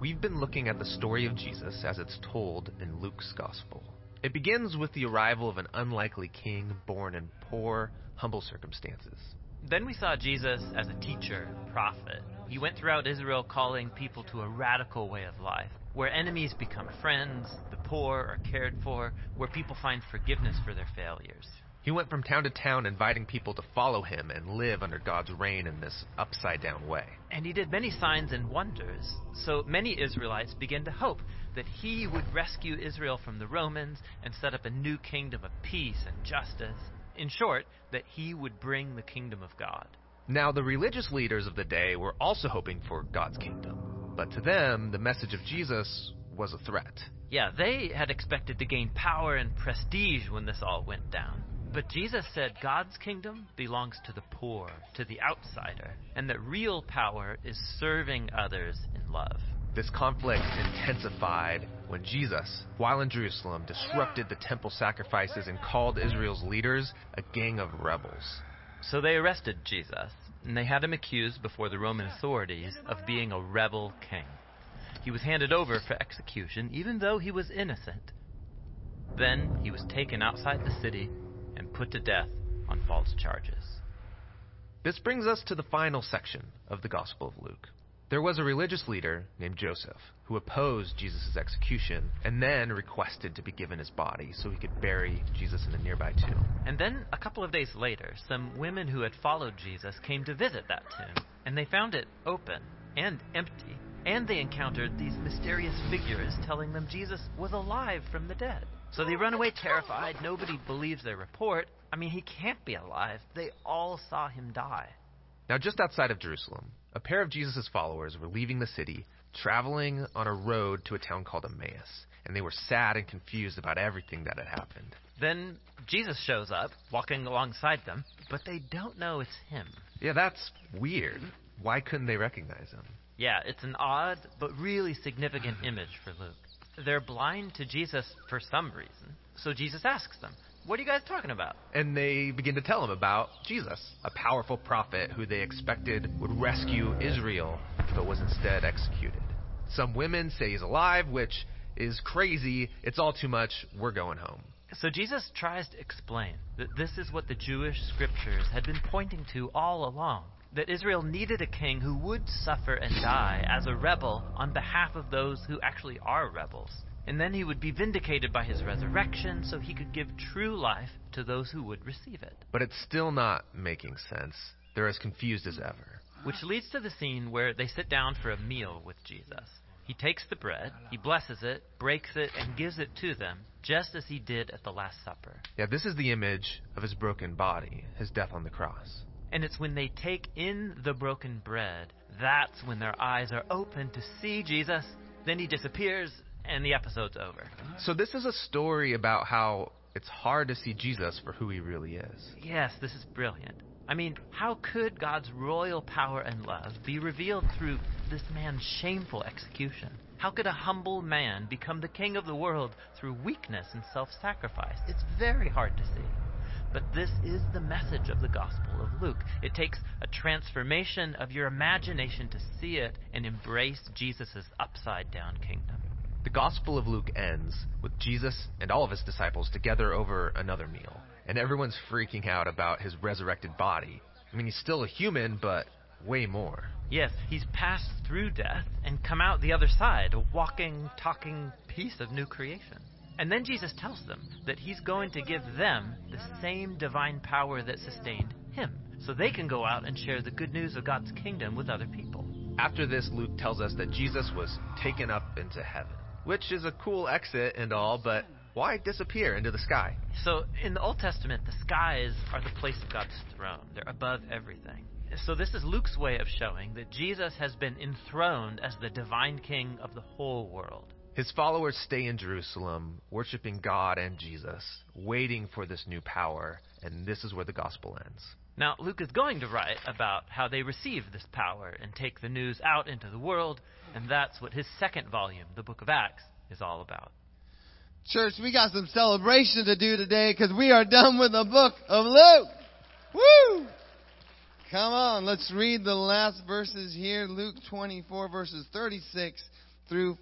We've been looking at the story of Jesus as it's told in Luke's Gospel. It begins with the arrival of an unlikely king born in poor, humble circumstances. Then we saw Jesus as a teacher, prophet. He went throughout Israel calling people to a radical way of life, where enemies become friends, the poor are cared for, where people find forgiveness for their failures. He went from town to town inviting people to follow him and live under God's reign in this upside down way. And he did many signs and wonders, so many Israelites began to hope that he would rescue Israel from the Romans and set up a new kingdom of peace and justice. In short, that he would bring the kingdom of God. Now, the religious leaders of the day were also hoping for God's kingdom, but to them, the message of Jesus was a threat. Yeah, they had expected to gain power and prestige when this all went down. But Jesus said God's kingdom belongs to the poor, to the outsider, and that real power is serving others in love. This conflict intensified when Jesus, while in Jerusalem, disrupted the temple sacrifices and called Israel's leaders a gang of rebels. So they arrested Jesus, and they had him accused before the Roman authorities of being a rebel king. He was handed over for execution, even though he was innocent. Then he was taken outside the city put to death on false charges. This brings us to the final section of the Gospel of Luke. There was a religious leader named Joseph who opposed Jesus' execution and then requested to be given his body so he could bury Jesus in a nearby tomb. And then, a couple of days later, some women who had followed Jesus came to visit that tomb, and they found it open and empty, and they encountered these mysterious figures telling them Jesus was alive from the dead. So they run away terrified. Nobody believes their report. I mean, he can't be alive. They all saw him die. Now, just outside of Jerusalem, a pair of Jesus' followers were leaving the city, traveling on a road to a town called Emmaus, and they were sad and confused about everything that had happened. Then Jesus shows up, walking alongside them, but they don't know it's him. Yeah, that's weird. Why couldn't they recognize him? Yeah, it's an odd but really significant image for Luke. They're blind to Jesus for some reason. So Jesus asks them, What are you guys talking about? And they begin to tell him about Jesus, a powerful prophet who they expected would rescue Israel, but was instead executed. Some women say he's alive, which is crazy. It's all too much. We're going home. So Jesus tries to explain that this is what the Jewish scriptures had been pointing to all along that Israel needed a king who would suffer and die as a rebel on behalf of those who actually are rebels. And then he would be vindicated by his resurrection so he could give true life to those who would receive it. But it's still not making sense. They're as confused as ever. Which leads to the scene where they sit down for a meal with Jesus. He takes the bread, he blesses it, breaks it, and gives it to them, just as he did at the Last Supper. Yeah, this is the image of his broken body, his death on the cross. And it's when they take in the broken bread, that's when their eyes are open to see Jesus. Then he disappears, and the episode's over. So, this is a story about how it's hard to see Jesus for who he really is. Yes, this is brilliant. I mean, how could God's royal power and love be revealed through this man's shameful execution? How could a humble man become the king of the world through weakness and self sacrifice? It's very hard to see. But this is the message of the Gospel of Luke. It takes a transformation of your imagination to see it and embrace Jesus' upside down kingdom. The Gospel of Luke ends with Jesus and all of his disciples together over another meal, and everyone's freaking out about his resurrected body. I mean, he's still a human, but way more. Yes, he's passed through death and come out the other side, a walking, talking piece of new creation. And then Jesus tells them that he's going to give them the same divine power that sustained him, so they can go out and share the good news of God's kingdom with other people. After this, Luke tells us that Jesus was taken up into heaven, which is a cool exit and all, but why disappear into the sky? So, in the Old Testament, the skies are the place of God's throne, they're above everything. So, this is Luke's way of showing that Jesus has been enthroned as the divine king of the whole world. His followers stay in Jerusalem, worshiping God and Jesus, waiting for this new power, and this is where the gospel ends. Now, Luke is going to write about how they receive this power and take the news out into the world, and that's what his second volume, the book of Acts, is all about. Church, we got some celebration to do today because we are done with the book of Luke. Woo! Come on, let's read the last verses here. Luke 24, verses 36 through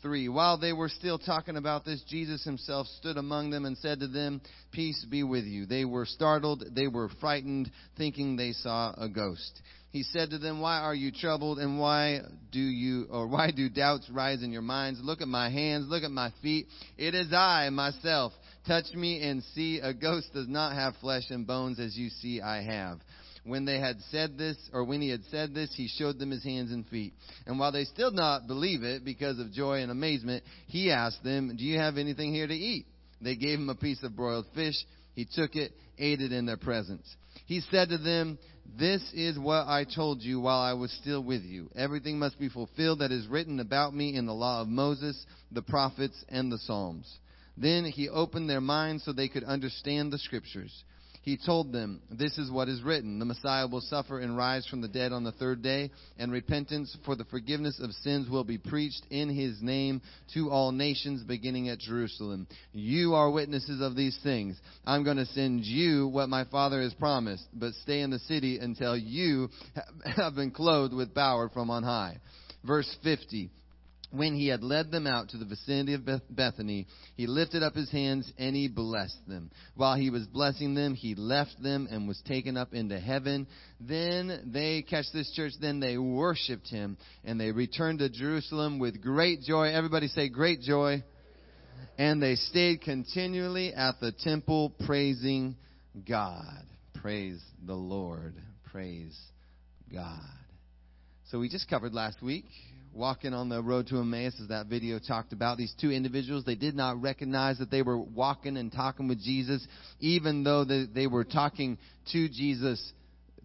53. While they were still talking about this, Jesus himself stood among them and said to them, Peace be with you. They were startled, they were frightened, thinking they saw a ghost. He said to them, Why are you troubled, and why do you, or why do doubts rise in your minds? Look at my hands, look at my feet. It is I, myself. Touch me and see. A ghost does not have flesh and bones as you see I have. When they had said this, or when he had said this, he showed them his hands and feet. And while they still did not believe it because of joy and amazement, he asked them, Do you have anything here to eat? They gave him a piece of broiled fish. He took it, ate it in their presence. He said to them, This is what I told you while I was still with you. Everything must be fulfilled that is written about me in the law of Moses, the prophets, and the Psalms. Then he opened their minds so they could understand the scriptures he told them, This is what is written The Messiah will suffer and rise from the dead on the third day, and repentance for the forgiveness of sins will be preached in his name to all nations, beginning at Jerusalem. You are witnesses of these things. I'm going to send you what my Father has promised, but stay in the city until you have been clothed with power from on high. Verse 50 when he had led them out to the vicinity of Bethany, he lifted up his hands and he blessed them. While he was blessing them, he left them and was taken up into heaven. Then they, catch this church, then they worshiped him and they returned to Jerusalem with great joy. Everybody say great joy. And they stayed continually at the temple praising God. Praise the Lord. Praise God. So we just covered last week walking on the road to Emmaus, as that video talked about. These two individuals, they did not recognize that they were walking and talking with Jesus, even though they, they were talking to Jesus.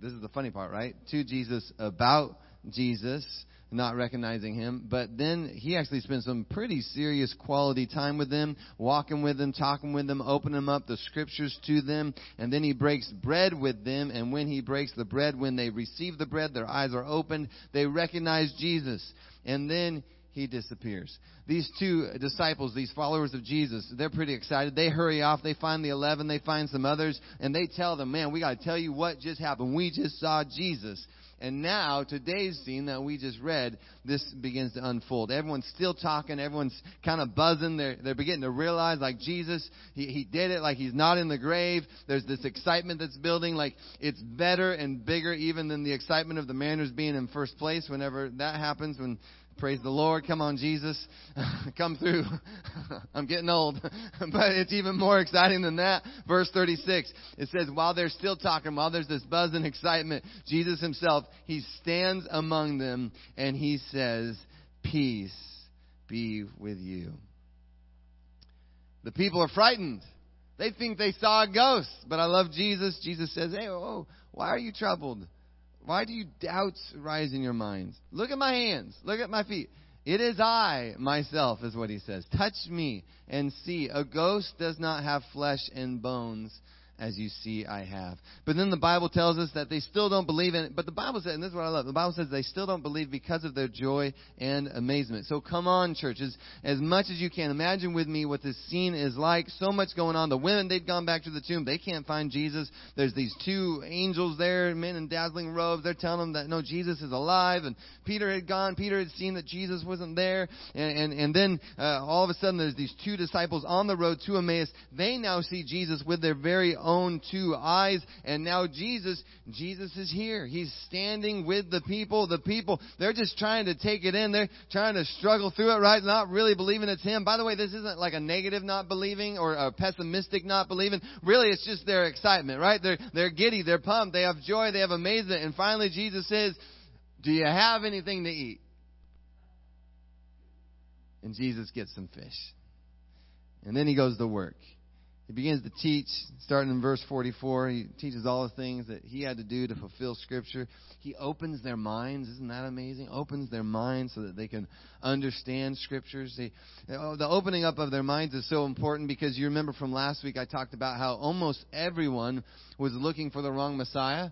This is the funny part, right? To Jesus about Jesus, not recognizing him. But then he actually spent some pretty serious quality time with them, walking with them, talking with them, opening them up the scriptures to them. And then he breaks bread with them. And when he breaks the bread, when they receive the bread, their eyes are opened. They recognize Jesus and then he disappears. These two disciples, these followers of Jesus, they're pretty excited. They hurry off. They find the 11. They find some others. And they tell them, man, we got to tell you what just happened. We just saw Jesus. And now, today's scene that we just read, this begins to unfold. Everyone's still talking. Everyone's kind of buzzing. They're, they're beginning to realize, like, Jesus, he, he did it. Like, he's not in the grave. There's this excitement that's building. Like, it's better and bigger even than the excitement of the mariners being in first place whenever that happens, when Praise the Lord. Come on, Jesus. Come through. I'm getting old. but it's even more exciting than that. Verse 36. It says, while they're still talking, while there's this buzz and excitement, Jesus himself, he stands among them and he says, Peace be with you. The people are frightened. They think they saw a ghost. But I love Jesus. Jesus says, Hey, oh, why are you troubled? Why do you doubts rise in your minds? Look at my hands. Look at my feet. It is I, myself, is what he says. Touch me and see. A ghost does not have flesh and bones as you see I have. But then the Bible tells us that they still don't believe in it. But the Bible says, and this is what I love, the Bible says they still don't believe because of their joy and amazement. So come on, churches, as much as you can. Imagine with me what this scene is like. So much going on. The women, they've gone back to the tomb. They can't find Jesus. There's these two angels there, men in dazzling robes. They're telling them that, no, Jesus is alive. And Peter had gone. Peter had seen that Jesus wasn't there. And, and, and then uh, all of a sudden there's these two disciples on the road to Emmaus. They now see Jesus with their very own two eyes. And now Jesus, Jesus is here. He's standing with the people. The people, they're just trying to take it in. They're trying to struggle through it, right? Not really believing it's Him. By the way, this isn't like a negative not believing or a pessimistic not believing. Really, it's just their excitement, right? They're, they're giddy. They're pumped. They have joy. They have amazement. And finally, Jesus says, do you have anything to eat? And Jesus gets some fish. And then he goes to work he begins to teach, starting in verse 44. He teaches all the things that he had to do to fulfill Scripture. He opens their minds. Isn't that amazing? Opens their minds so that they can understand Scriptures. Oh, the opening up of their minds is so important because you remember from last week I talked about how almost everyone was looking for the wrong Messiah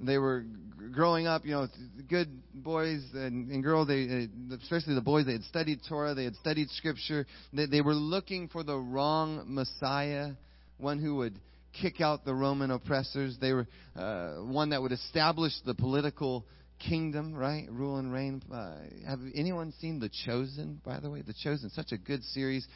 they were growing up, you know, good boys and, and girls, they, especially the boys, they had studied Torah, they had studied Scripture. They, they were looking for the wrong Messiah, one who would kick out the Roman oppressors. They were uh, one that would establish the political kingdom, right? Rule and reign. Uh, have anyone seen The Chosen, by the way? The Chosen, such a good series.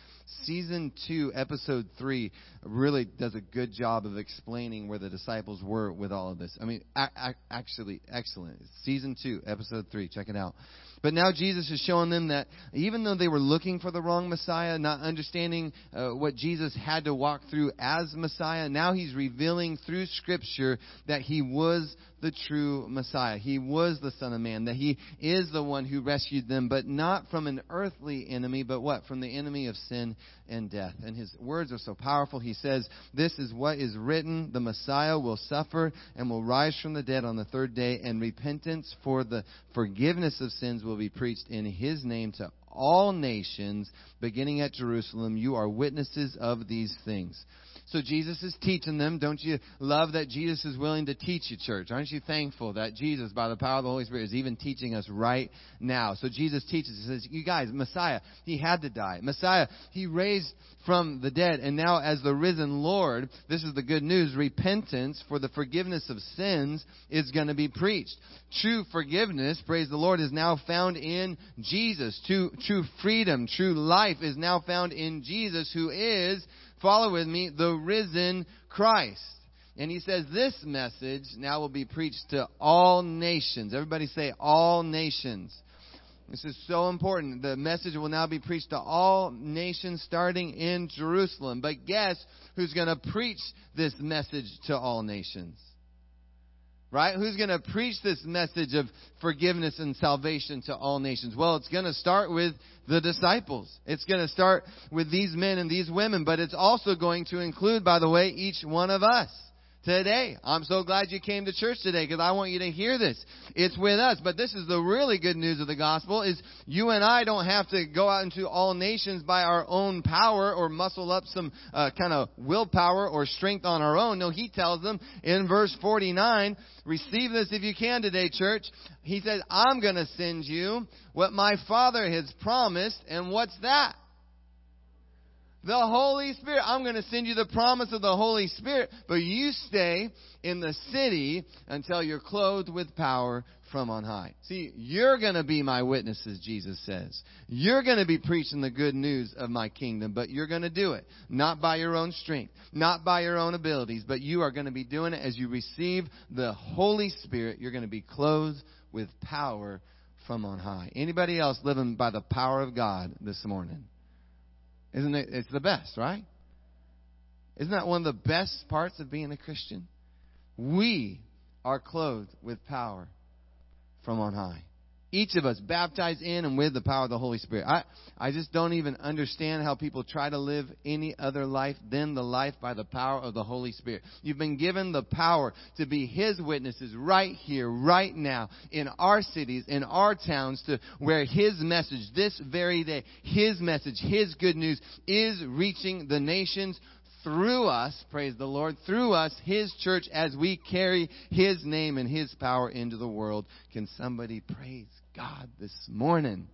Season 2, episode 3 really does a good job of explaining where the disciples were with all of this. I mean, a- a- actually, excellent. Season 2, episode 3. Check it out. But now Jesus is showing them that even though they were looking for the wrong Messiah, not understanding uh, what Jesus had to walk through as Messiah, now he's revealing through Scripture that he was the true Messiah. He was the Son of Man, that he is the one who rescued them, but not from an earthly enemy, but what? From the enemy of sin and death. And his words are so powerful. He says, This is what is written the Messiah will suffer and will rise from the dead on the third day, and repentance for the forgiveness of sins will be preached in his name to all nations, beginning at Jerusalem. You are witnesses of these things. So Jesus is teaching them. Don't you love that Jesus is willing to teach you, church? Aren't you thankful that Jesus, by the power of the Holy Spirit, is even teaching us right now? So Jesus teaches. He says, you guys, Messiah, he had to die. Messiah, he raised from the dead. And now as the risen Lord, this is the good news, repentance for the forgiveness of sins is going to be preached. True forgiveness, praise the Lord, is now found in Jesus. True, true freedom, true life is now found in Jesus who is Follow with me, the risen Christ. And he says this message now will be preached to all nations. Everybody say all nations. This is so important. The message will now be preached to all nations starting in Jerusalem. But guess who's going to preach this message to all nations? Right? Who's going to preach this message of forgiveness and salvation to all nations? Well, it's going to start with the disciples. It's going to start with these men and these women, but it's also going to include, by the way, each one of us today. I'm so glad you came to church today because I want you to hear this. It's with us. But this is the really good news of the gospel is you and I don't have to go out into all nations by our own power or muscle up some uh, kind of willpower or strength on our own. No, he tells them in verse 49, receive this if you can today, church. He says, I'm going to send you what my Father has promised. And what's that? The Holy Spirit. I'm going to send you the promise of the Holy Spirit, but you stay in the city until you're clothed with power from on high. See, you're going to be my witnesses, Jesus says. You're going to be preaching the good news of my kingdom, but you're going to do it not by your own strength, not by your own abilities, but you are going to be doing it as you receive the Holy Spirit. You're going to be clothed with power from on high. Anybody else living by the power of God this morning? Isn't it? It's the best, right? Isn't that one of the best parts of being a Christian? We are clothed with power from on high. Each of us baptized in and with the power of the Holy Spirit. I, I just don't even understand how people try to live any other life than the life by the power of the Holy Spirit. You've been given the power to be His witnesses right here, right now, in our cities, in our towns, to where His message, this very day, His message, His good news is reaching the nations through us, praise the Lord, through us, His church, as we carry His name and His power into the world. Can somebody praise God this morning?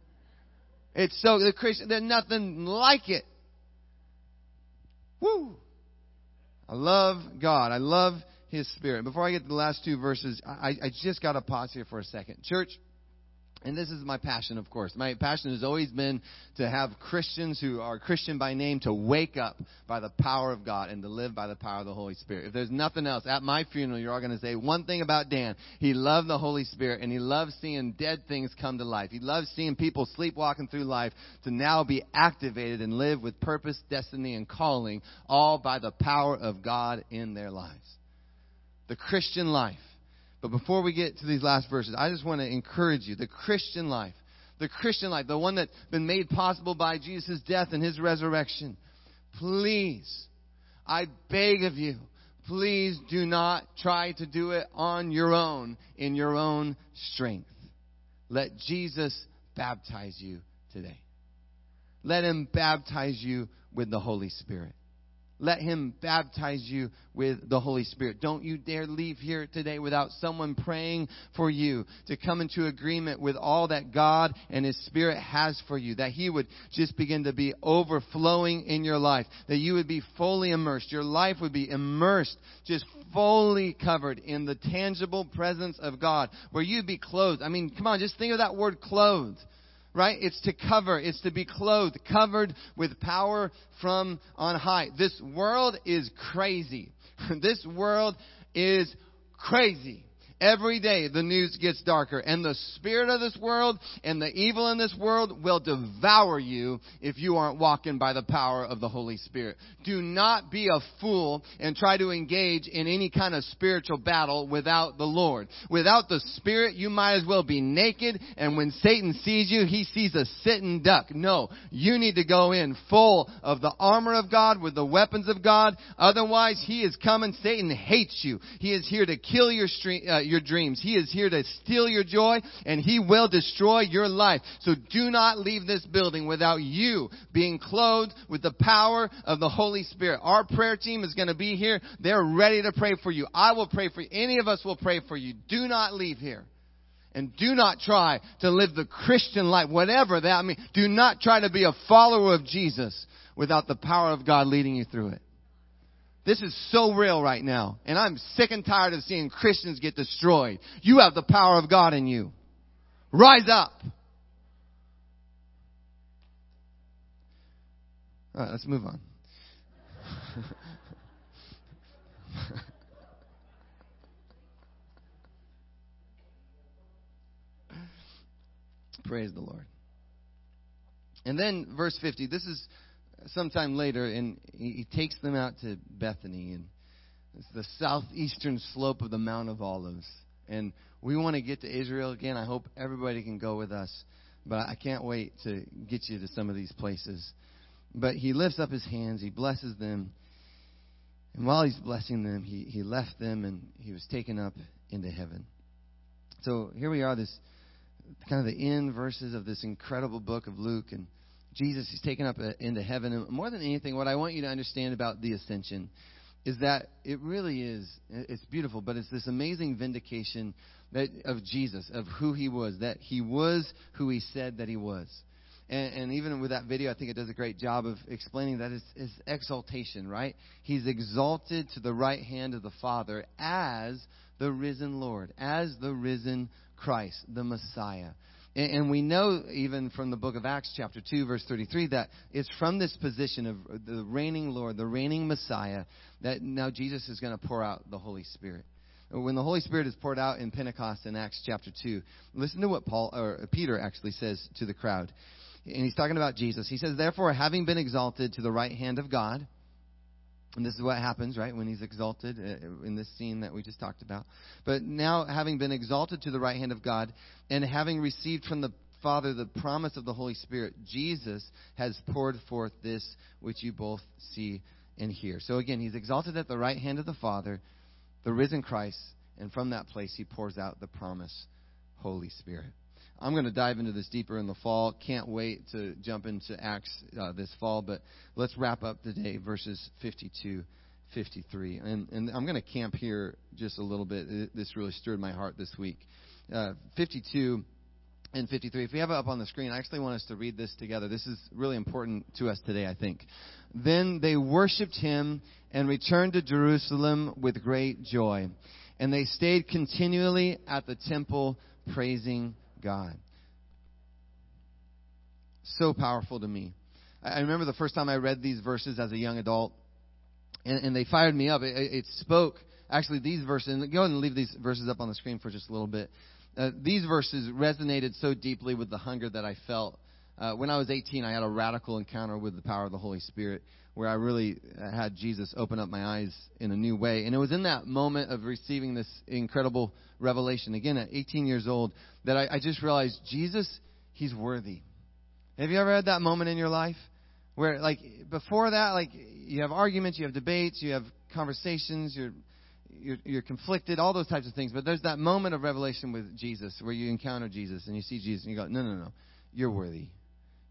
It's so, the Christian, there's nothing like it. Woo! I love God. I love His Spirit. Before I get to the last two verses, I, I just got to pause here for a second. Church, and this is my passion, of course. My passion has always been to have Christians who are Christian by name to wake up by the power of God and to live by the power of the Holy Spirit. If there's nothing else, at my funeral, you're all going to say one thing about Dan. He loved the Holy Spirit and he loved seeing dead things come to life. He loved seeing people sleepwalking through life to now be activated and live with purpose, destiny, and calling, all by the power of God in their lives. The Christian life but before we get to these last verses, I just want to encourage you the Christian life, the Christian life, the one that's been made possible by Jesus' death and his resurrection. Please, I beg of you, please do not try to do it on your own, in your own strength. Let Jesus baptize you today. Let him baptize you with the Holy Spirit. Let him baptize you with the Holy Spirit. Don't you dare leave here today without someone praying for you to come into agreement with all that God and His Spirit has for you. That He would just begin to be overflowing in your life. That you would be fully immersed. Your life would be immersed, just fully covered in the tangible presence of God. Where you'd be clothed. I mean, come on, just think of that word clothed right? It's to cover, it's to be clothed, covered with power from on high. This world is crazy. this world is crazy. Every day the news gets darker and the spirit of this world and the evil in this world will devour you if you aren't walking by the power of the Holy Spirit. Do not be a fool and try to engage in any kind of spiritual battle without the Lord. Without the Spirit, you might as well be naked and when Satan sees you, he sees a sitting duck. No, you need to go in full of the armor of God with the weapons of God. Otherwise, he is coming. Satan hates you. He is here to kill your stream, uh, your dreams. He is here to steal your joy and he will destroy your life. So do not leave this building without you being clothed with the power of the Holy Spirit. Our prayer team is going to be here. They're ready to pray for you. I will pray for you. Any of us will pray for you. Do not leave here. And do not try to live the Christian life, whatever that means. Do not try to be a follower of Jesus without the power of God leading you through it. This is so real right now. And I'm sick and tired of seeing Christians get destroyed. You have the power of God in you. Rise up. All right, let's move on. Praise the Lord. And then verse 50. This is sometime later, and he, he takes them out to Bethany, and it's the southeastern slope of the Mount of Olives. And we want to get to Israel again. I hope everybody can go with us, but I can't wait to get you to some of these places. But he lifts up his hands, he blesses them, and while he's blessing them, he, he left them and he was taken up into heaven. So here we are, this kind of the end verses of this incredible book of Luke, and Jesus is taken up uh, into heaven. And more than anything, what I want you to understand about the ascension is that it really is, it's beautiful, but it's this amazing vindication that, of Jesus, of who he was, that he was who he said that he was. And, and even with that video, I think it does a great job of explaining that it's, it's exaltation, right? He's exalted to the right hand of the Father as the risen Lord, as the risen Christ, the Messiah. And we know even from the book of Acts, chapter 2, verse 33, that it's from this position of the reigning Lord, the reigning Messiah, that now Jesus is going to pour out the Holy Spirit. When the Holy Spirit is poured out in Pentecost in Acts chapter 2, listen to what Paul, or Peter actually says to the crowd. And he's talking about Jesus. He says, Therefore, having been exalted to the right hand of God, and this is what happens, right, when he's exalted uh, in this scene that we just talked about. But now, having been exalted to the right hand of God, and having received from the Father the promise of the Holy Spirit, Jesus has poured forth this which you both see and hear. So again, he's exalted at the right hand of the Father, the risen Christ, and from that place he pours out the promise, Holy Spirit. I'm going to dive into this deeper in the fall. Can't wait to jump into Acts uh, this fall, but let's wrap up today, verses 52, 53. And, and I'm going to camp here just a little bit. This really stirred my heart this week. Uh, 52 and 53. If we have it up on the screen, I actually want us to read this together. This is really important to us today, I think. Then they worshipped him and returned to Jerusalem with great joy. And they stayed continually at the temple praising God. So powerful to me. I remember the first time I read these verses as a young adult, and, and they fired me up. It, it, spoke, actually, these verses, and go ahead and leave these verses up on the screen for just a little bit. Uh, these verses resonated so deeply with the hunger that I felt. Uh, when I was 18, I had a radical encounter with the power of the Holy Spirit where I really had Jesus open up my eyes in a new way. And it was in that moment of receiving this incredible revelation, again at 18 years old, that I, I just realized Jesus, He's worthy. Have you ever had that moment in your life where, like, before that, like, you have arguments, you have debates, you have conversations, you're you're, you're, conflicted, all those types of things. But there's that moment of revelation with Jesus where you encounter Jesus and you see Jesus and you go, no, no, no, you're worthy.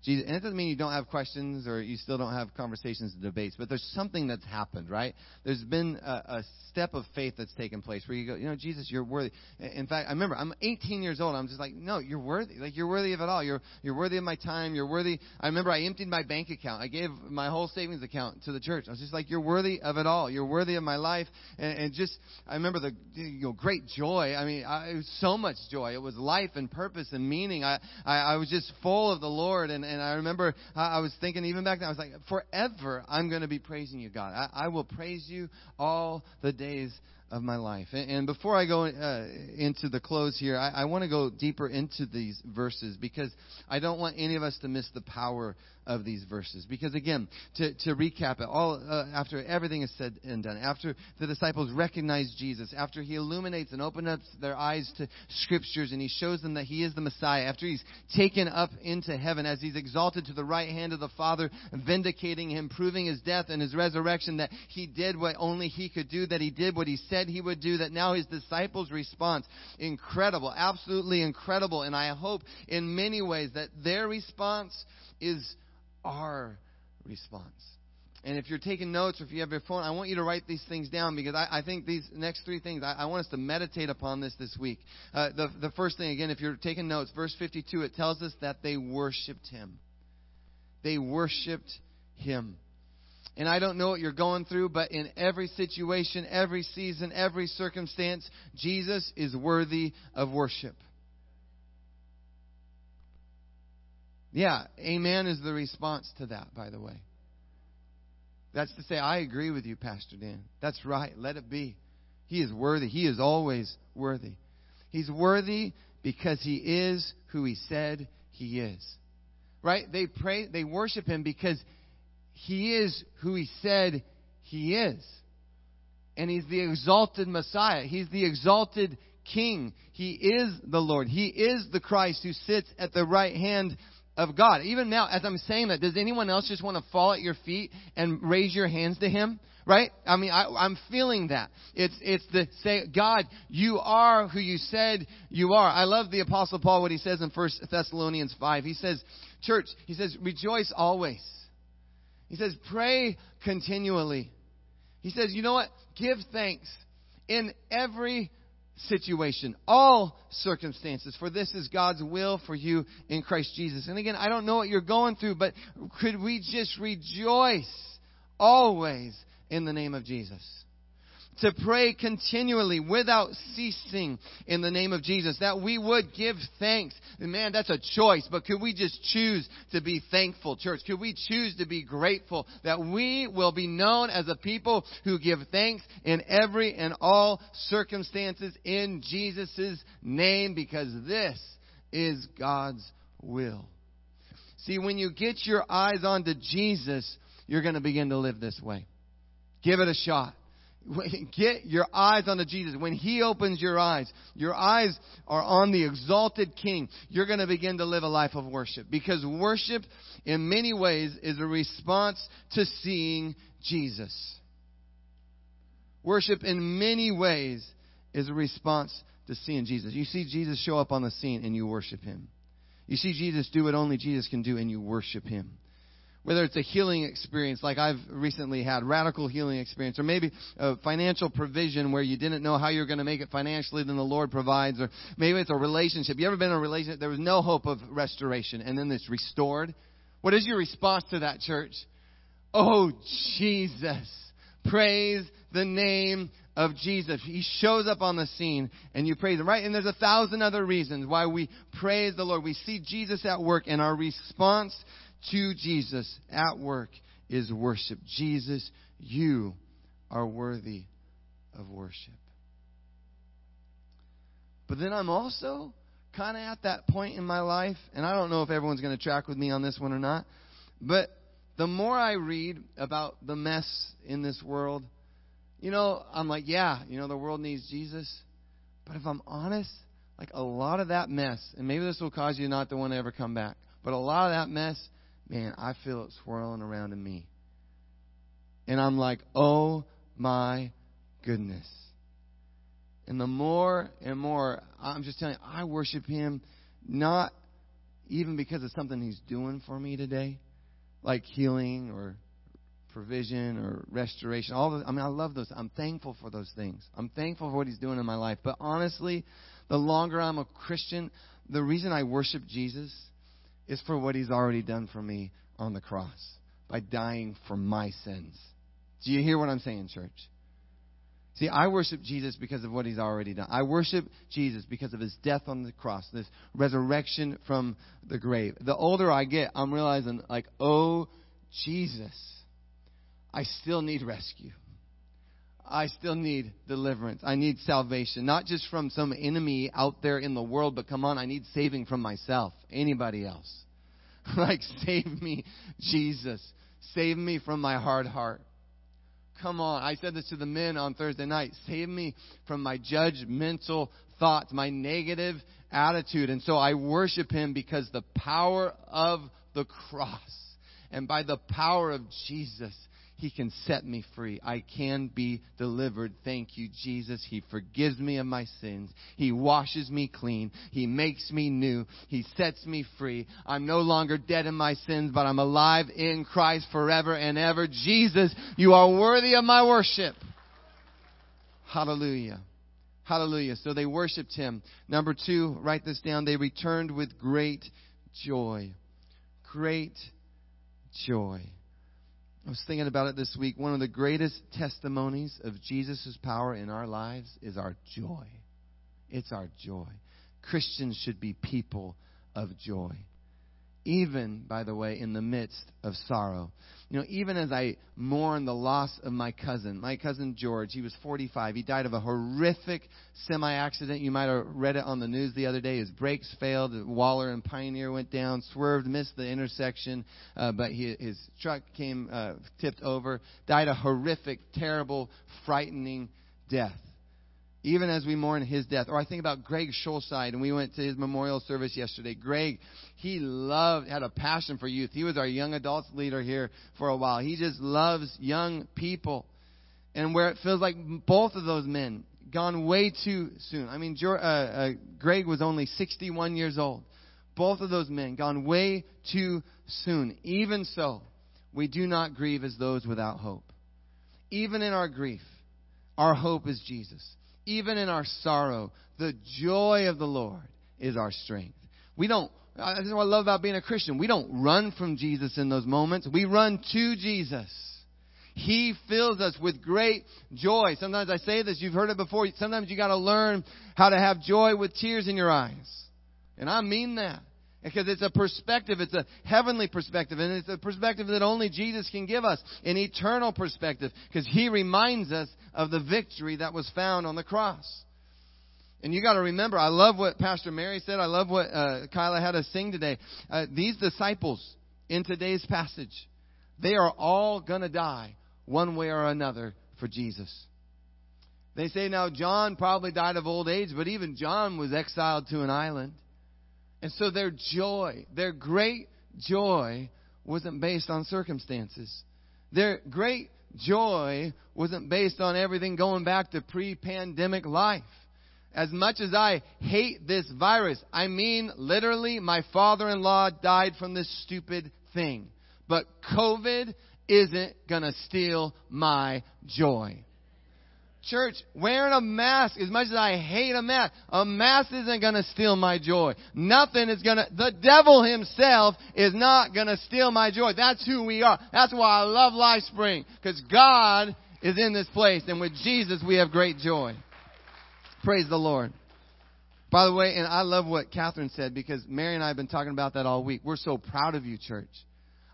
Jesus, and it doesn't mean you don't have questions or you still don't have conversations and debates, but there's something that's happened, right? There's been a, a step of faith that's taken place where you go, you know, Jesus, you're worthy. In fact, I remember I'm 18 years old. I'm just like, no, you're worthy. Like you're worthy of it all. You're you're worthy of my time. You're worthy. I remember I emptied my bank account. I gave my whole savings account to the church. I was just like, you're worthy of it all. You're worthy of my life. And, and just, I remember the you know great joy. I mean, I, it was so much joy. It was life and purpose and meaning. I I, I was just full of the Lord. And and I remember I, I was thinking even back then I was like, forever I'm going to be praising you, God. I, I will praise you all the days of my life. And, before I go uh, into the close here, I, I want to go deeper into these verses because I don't want any of us to miss the power of these verses. Because again, to, to recap it, all uh, after everything is said and done, after the disciples recognize Jesus, after he illuminates and opens up their eyes to scriptures and he shows them that he is the Messiah, after he's taken up into heaven, as he's exalted to the right hand of the Father, vindicating him, proving his death and his resurrection, that he did what only he could do, that he did what he said he would do, that now his disciples' response, incredible, absolutely incredible. And I hope in many ways that their response is our response. And if you're taking notes or if you have your phone, I want you to write these things down because I, I think these next three things, I, I, want us to meditate upon this this week. Uh, the, the first thing, again, if you're taking notes, verse 52, it tells us that they worshiped him. They worshiped him. And I don't know what you're going through, but in every situation, every season, every circumstance, Jesus is worthy of worship. Yeah, amen is the response to that, by the way. That's to say, I agree with you, Pastor Dan. That's right. Let it be. He is worthy. He is always worthy. He's worthy because he is who he said he is. Right? They pray, they worship him because he is who he said he is. And he's the exalted Messiah. He's the exalted King. He is the Lord. He is the Christ who sits at the right hand of God. Even now, as I'm saying that, does anyone else just want to fall at your feet and raise your hands to Him? Right? I mean, I, I'm feeling that. It's, it's the say, God, you are who you said you are. I love the Apostle Paul, what he says in 1 Thessalonians 5. He says, church, he says, rejoice always. He says, pray continually. He says, you know what? Give thanks in every situation, all circumstances, for this is God's will for you in Christ Jesus. And again, I don't know what you're going through, but could we just rejoice always in the name of Jesus? To pray continually without ceasing in the name of Jesus, that we would give thanks. And man, that's a choice, but could we just choose to be thankful, church? Could we choose to be grateful that we will be known as a people who give thanks in every and all circumstances in Jesus' name because this is God's will. See, when you get your eyes onto Jesus, you're going to begin to live this way. Give it a shot. Get your eyes on the Jesus. When He opens your eyes, your eyes are on the exalted King. You're going to begin to live a life of worship. Because worship, in many ways, is a response to seeing Jesus. Worship, in many ways, is a response to seeing Jesus. You see Jesus show up on the scene and you worship Him. You see Jesus do what only Jesus can do and you worship Him whether it's a healing experience like I've recently had, radical healing experience, or maybe a financial provision where you didn't know how you're going to make it financially, then the Lord provides, or maybe it's a relationship. You ever been in a relationship there was no hope of restoration, and then it's restored? What is your response to that, church? Oh, Jesus. Praise the name of Jesus. He shows up on the scene and you praise him, right? And there's a thousand other reasons why we praise the Lord. We see Jesus at work and our response to Jesus at work is worship. Jesus, you are worthy of worship. But then I'm also kind of at that point in my life, and I don't know if everyone's going to track with me on this one or not, but the more I read about the mess in this world, you know, I'm like, yeah, you know, the world needs Jesus. But if I'm honest, like a lot of that mess, and maybe this will cause you not to want to ever come back, but a lot of that mess man, I feel it swirling around in me. And I'm like, oh my goodness. And the more and more, I'm just telling you, I worship Him not even because of something He's doing for me today, like healing or provision or restoration. All the, I mean, I love those. I'm thankful for those things. I'm thankful for what He's doing in my life. But honestly, the longer I'm a Christian, the reason I worship Jesus is for what He's already done for me on the cross by dying for my sins. Do you hear what I'm saying, church? See, I worship Jesus because of what he's already done. I worship Jesus because of his death on the cross, this resurrection from the grave. The older I get, I'm realizing, like, oh, Jesus, I still need rescue. I still need deliverance. I need salvation, not just from some enemy out there in the world, but come on, I need saving from myself. Anybody else? like, save me, Jesus. Save me from my hard heart. Come on. I said this to the men on Thursday night. Save me from my judgmental thoughts, my negative attitude. And so I worship him because the power of the cross and by the power of Jesus, he can set me free. I can be delivered. Thank you, Jesus. He forgives me of my sins. He washes me clean. He makes me new. He sets me free. I'm no longer dead in my sins, but I'm alive in Christ forever and ever. Jesus, you are worthy of my worship. Hallelujah. Hallelujah. So they worshiped him. Number two, write this down. They returned with great joy. Great joy. I was thinking about it this week. One of the greatest testimonies of Jesus' power in our lives is our joy. It's our joy. Christians should be people of joy even, by the way, in the midst of sorrow. You know, even as I mourn the loss of my cousin, my cousin George, he was 45. He died of a horrific semi accident. You might have read it on the news the other day. His brakes failed. Waller and Pioneer went down, swerved, missed the intersection, uh, but he, his truck came uh, tipped over. Died a horrific, terrible, frightening death even as we mourn his death. Or I think about Greg Schulside, and we went to his memorial service yesterday. Greg, he loved, had a passion for youth. He was our young adults leader here for a while. He just loves young people. And where it feels like both of those men gone way too soon. I mean, uh, uh, Greg was only 61 years old. Both of those men gone way too soon. Even so, we do not grieve as those without hope. Even in our grief, our hope is Jesus even in our sorrow, the joy of the Lord is our strength. We don't, this is what I love about being a Christian. We don't run from Jesus in those moments. We run to Jesus. He fills us with great joy. Sometimes I say this, you've heard it before. Sometimes you gotta learn how to have joy with tears in your eyes. And I mean that. Because it's a perspective, it's a heavenly perspective, and it's a perspective that only Jesus can give us, an eternal perspective, because He reminds us of the victory that was found on the cross. And you got to remember, I love what Pastor Mary said. I love what uh, Kyla had us sing today. Uh, these disciples in today's passage, they are all going to die one way or another for Jesus. They say now John probably died of old age, but even John was exiled to an island. And so their joy, their great joy, wasn't based on circumstances. Their great joy wasn't based on everything going back to pre pandemic life. As much as I hate this virus, I mean literally, my father in law died from this stupid thing. But COVID isn't gonna steal my joy. Church, wearing a mask, as much as I hate a mask, a mask isn't gonna steal my joy. Nothing is gonna, the devil himself is not gonna steal my joy. That's who we are. That's why I love LifeSpring. Cause God is in this place and with Jesus we have great joy. Praise the Lord. By the way, and I love what Catherine said because Mary and I have been talking about that all week. We're so proud of you, church.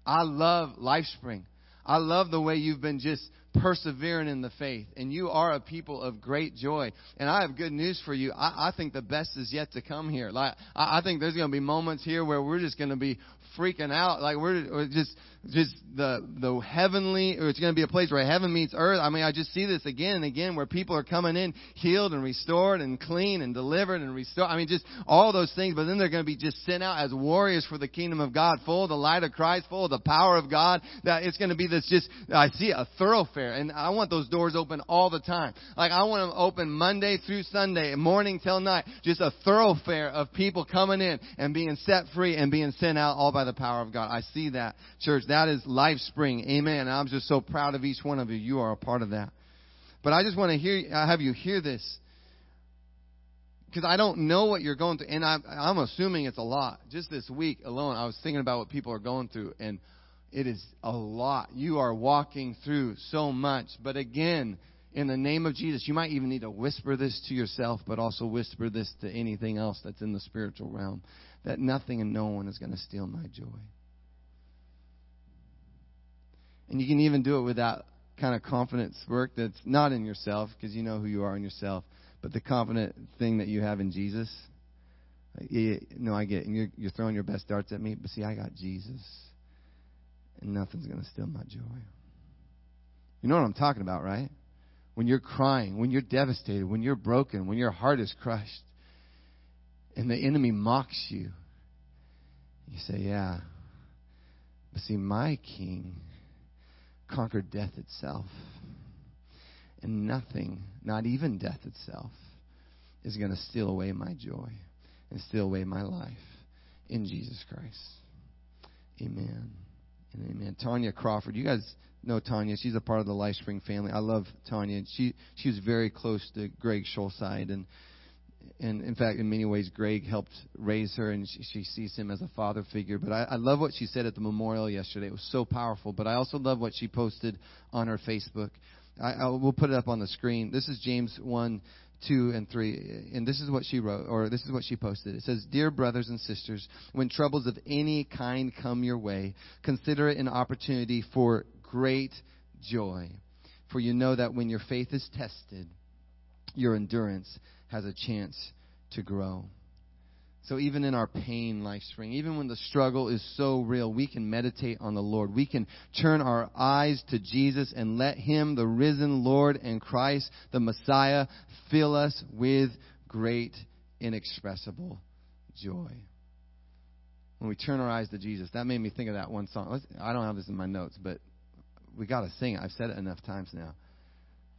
I love LifeSpring. I love the way you've been just persevering in the faith. And you are a people of great joy. And I have good news for you. I, I think the best is yet to come here. Like I, I think there's going to be moments here where we're just going to be freaking out. Like we're, just just the the heavenly or it's going to be a place where heaven meets earth. I mean, I just see this again and again where people are coming in healed and restored and clean and delivered and restored. I mean, just all those things. But then they're going to be just sent out as warriors for the kingdom of God, full of the light of Christ, full of the power of God. That it's going to be this just I see a thoroughfare thoroughfare. And I want those doors open all the time. Like I want them open Monday through Sunday, morning till night. Just a thoroughfare of people coming in and being set free and being sent out all by the power of God. I see that, church. That is Life Spring. Amen. I'm just so proud of each one of you. You are a part of that. But I just want to hear, I have you hear this because I don't know what you're going through, and I'm, I'm assuming it's a lot. Just this week alone, I was thinking about what people are going through, and it is a lot. You are walking through so much, but again, in the name of Jesus, you might even need to whisper this to yourself, but also whisper this to anything else that's in the spiritual realm that nothing and no one is going to steal my joy. And you can even do it with that kind of confidence work that's not in yourself because you know who you are in yourself but the confident thing that you have in Jesus, yeah, no, I get it. You're, you're throwing your best darts at me, but see, I got Jesus, and nothing's going to steal my joy. You know what I'm talking about, right? When you're crying, when you're devastated, when you're broken, when your heart is crushed, and the enemy mocks you, you say, Yeah. But see, my king conquered death itself. And nothing, not even death itself, is going to steal away my joy and steal away my life in Jesus Christ. Amen. And amen. Tanya Crawford, you guys know Tanya. She's a part of the LifeSpring family. I love Tanya. She she was very close to Greg Schulside, and and in fact, in many ways, Greg helped raise her, and she, she sees him as a father figure. But I, I love what she said at the memorial yesterday. It was so powerful. But I also love what she posted on her Facebook. I, I, we'll put it up on the screen. This is James 1, 2, and 3. And this is what she wrote, or this is what she posted. It says, Dear brothers and sisters, when troubles of any kind come your way, consider it an opportunity for great joy. For you know that when your faith is tested, your endurance has a chance to grow. So even in our pain, life spring, even when the struggle is so real, we can meditate on the Lord. We can turn our eyes to Jesus and let Him, the risen Lord and Christ, the Messiah, fill us with great, inexpressible joy. When we turn our eyes to Jesus, that made me think of that one song. I don't have this in my notes, but we got to sing it. I've said it enough times now.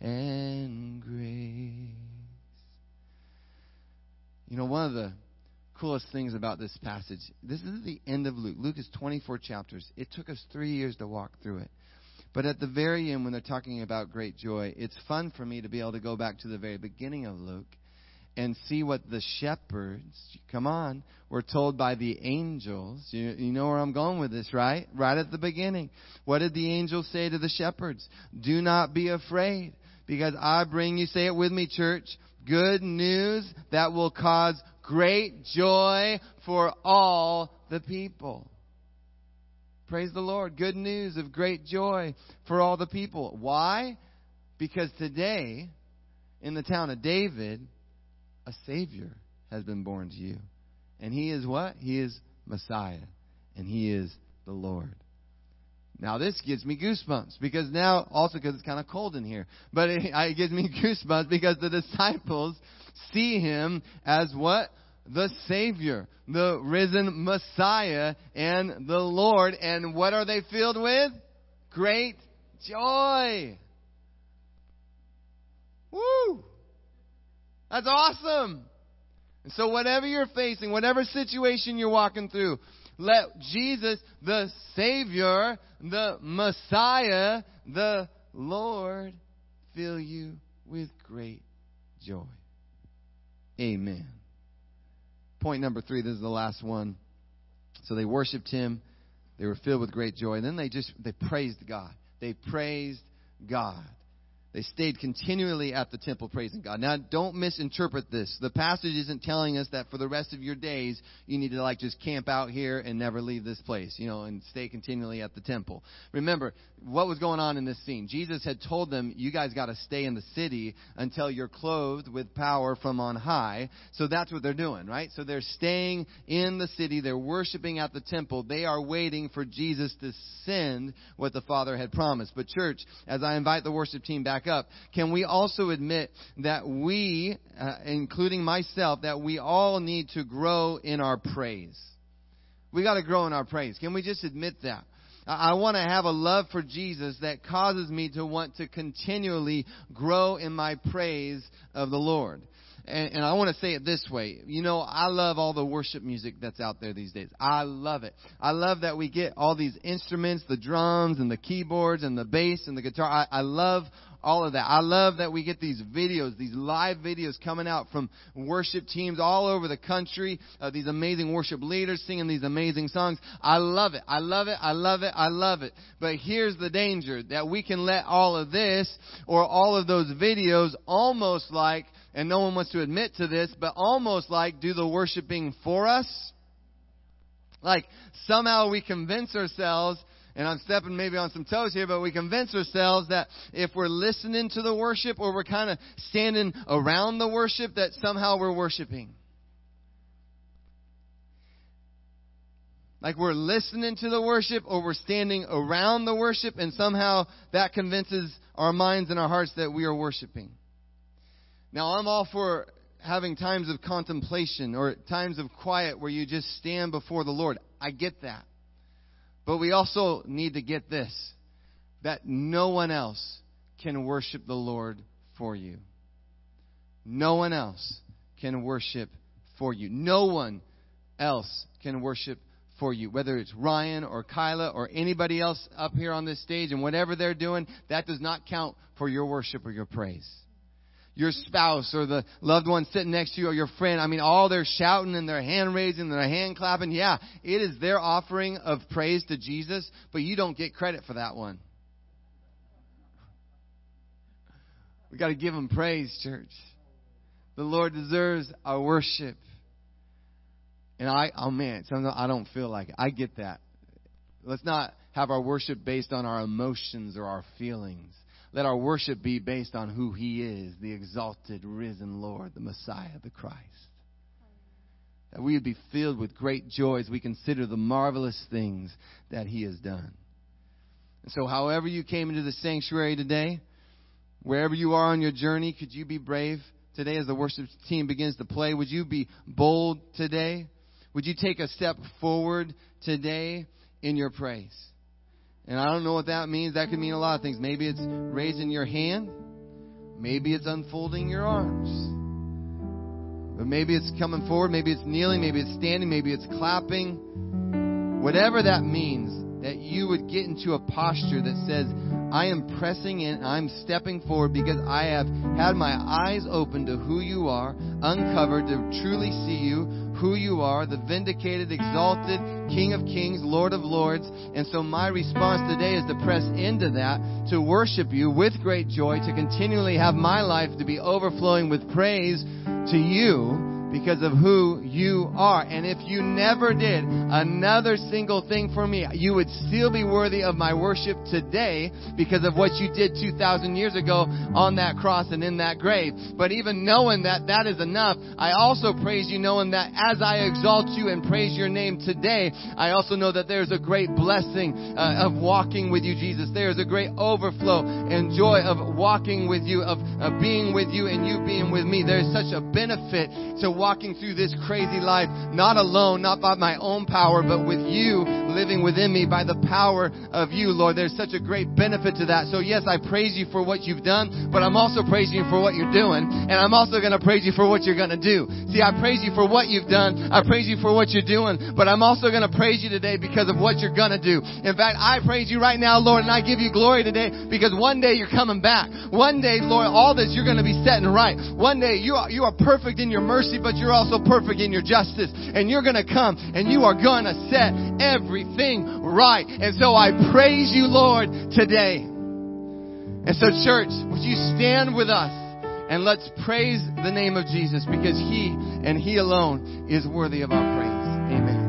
and grace. You know, one of the coolest things about this passage, this is the end of Luke. Luke is 24 chapters. It took us three years to walk through it. But at the very end, when they're talking about great joy, it's fun for me to be able to go back to the very beginning of Luke and see what the shepherds, come on, were told by the angels. You, you know where I'm going with this, right? Right at the beginning. What did the angels say to the shepherds? Do not be afraid, because I bring you, say it with me, church, good news that will cause great joy for all the people. Praise the Lord. Good news of great joy for all the people. Why? Because today, in the town of David, a Savior has been born to you. And He is what? He is Messiah. And He is the Lord. Now this gives me goosebumps because now, also because it's kind of cold in here, but it, it gives me goosebumps because the disciples see Him as what? The Savior, the risen Messiah, and the Lord. And what are they filled with? Great joy. Woo! That's awesome. And so, whatever you're facing, whatever situation you're walking through, let Jesus, the Savior, the Messiah, the Lord, fill you with great joy. Amen. Point number three, this is the last one. So they worshiped him. They were filled with great joy. And then they just, they praised God. They praised God. They stayed continually at the temple praising God. Now, don't misinterpret this. The passage isn't telling us that for the rest of your days you need to like just camp out here and never leave this place, you know, and stay continually at the temple. Remember, what was going on in this scene? Jesus had told them, you guys got to stay in the city until you're clothed with power from on high. So that's what they're doing, right? So they're staying in the city. They're worshiping at the temple. They are waiting for Jesus to send what the Father had promised. But church, as I invite the worship team back up, can we also admit that we, uh, including myself, that we all need to grow in our praise? We got to grow in our praise. Can we just admit that? I want to have a love for Jesus that causes me to want to continually grow in my praise of the Lord. And, and, I want to say it this way. You know, I love all the worship music that's out there these days. I love it. I love that we get all these instruments, the drums and the keyboards and the bass and the guitar. I, I love all of that. I love that we get these videos, these live videos coming out from worship teams all over the country, uh, these amazing worship leaders singing these amazing songs. I love it. I love it. I love it. I love it. But here's the danger that we can let all of this or all of those videos almost like, and no one wants to admit to this, but almost like do the worshiping for us. Like somehow we convince ourselves and I'm stepping maybe on some toes here, but we convince ourselves that if we're listening to the worship or we're kind of standing around the worship, that somehow we're worshiping. Like we're listening to the worship or we're standing around the worship, and somehow that convinces our minds and our hearts that we are worshiping. Now, I'm all for having times of contemplation or times of quiet where you just stand before the Lord. I get that. But we also need to get this that no one else can worship the Lord for you. No one else can worship for you. No one else can worship for you. Whether it's Ryan or Kyla or anybody else up here on this stage and whatever they're doing, that does not count for your worship or your praise your spouse or the loved one sitting next to you or your friend. I mean, all they're shouting and they're hand raising and they're hand clapping. Yeah, it is their offering of praise to Jesus, but you don't get credit for that one. We got to give them praise, church. The Lord deserves our worship. And I, oh man, sometimes I don't feel like it. I get that. Let's not have our worship based on our emotions or our feelings. Let our worship be based on who He is, the exalted, risen Lord, the Messiah, the Christ. That we would be filled with great joy as we consider the marvelous things that He has done. And so, however you came into the sanctuary today, wherever you are on your journey, could you be brave today as the worship team begins to play? Would you be bold today? Would you take a step forward today in your praise? And I don't know what that means. That could mean a lot of things. Maybe it's raising your hand. Maybe it's unfolding your arms. But maybe it's coming forward. Maybe it's kneeling. Maybe it's standing. Maybe it's clapping. Whatever that means, that you would get into a posture that says, I am pressing in, I'm stepping forward because I have had my eyes open to who you are, uncovered to truly see you, who you are, the vindicated, exalted King of kings, Lord of lords. And so my response today is to press into that, to worship you with great joy, to continually have my life to be overflowing with praise to you because of who you are. And if you never did another single thing for me, you would still be worthy of my worship today because of what you did 2,000 years ago on that cross and in that grave. But even knowing that that is enough, I also praise you knowing that as I exalt you and praise your name today, I also know that there's a great blessing uh, of walking with you, Jesus. There's a great overflow and joy of walking with you, of, of being with you and you being with me. There's such a benefit to walking through this crazy life, not alone, not by my own power, but with you living within me by the power of you, Lord. There's such a great benefit to that. So yes, I praise you for what you've done, but I'm also praising you for what you're doing, and I'm also going to praise you for what you're going to do. See, I praise you for what you've done. I praise you for what you're doing, but I'm also going to praise you today because of what you're going to do. In fact, I praise you right now, Lord, and I give you glory today because one day you're coming back. One day, Lord, all this you're going to be setting right. One day you are, you are perfect in your mercy, but you're also perfect in your justice. And you're going to come and you are going to set everything right. And so I praise you, Lord, today. And so, church, would you stand with us and let's praise the name of Jesus because He and He alone is worthy of our praise. Amen.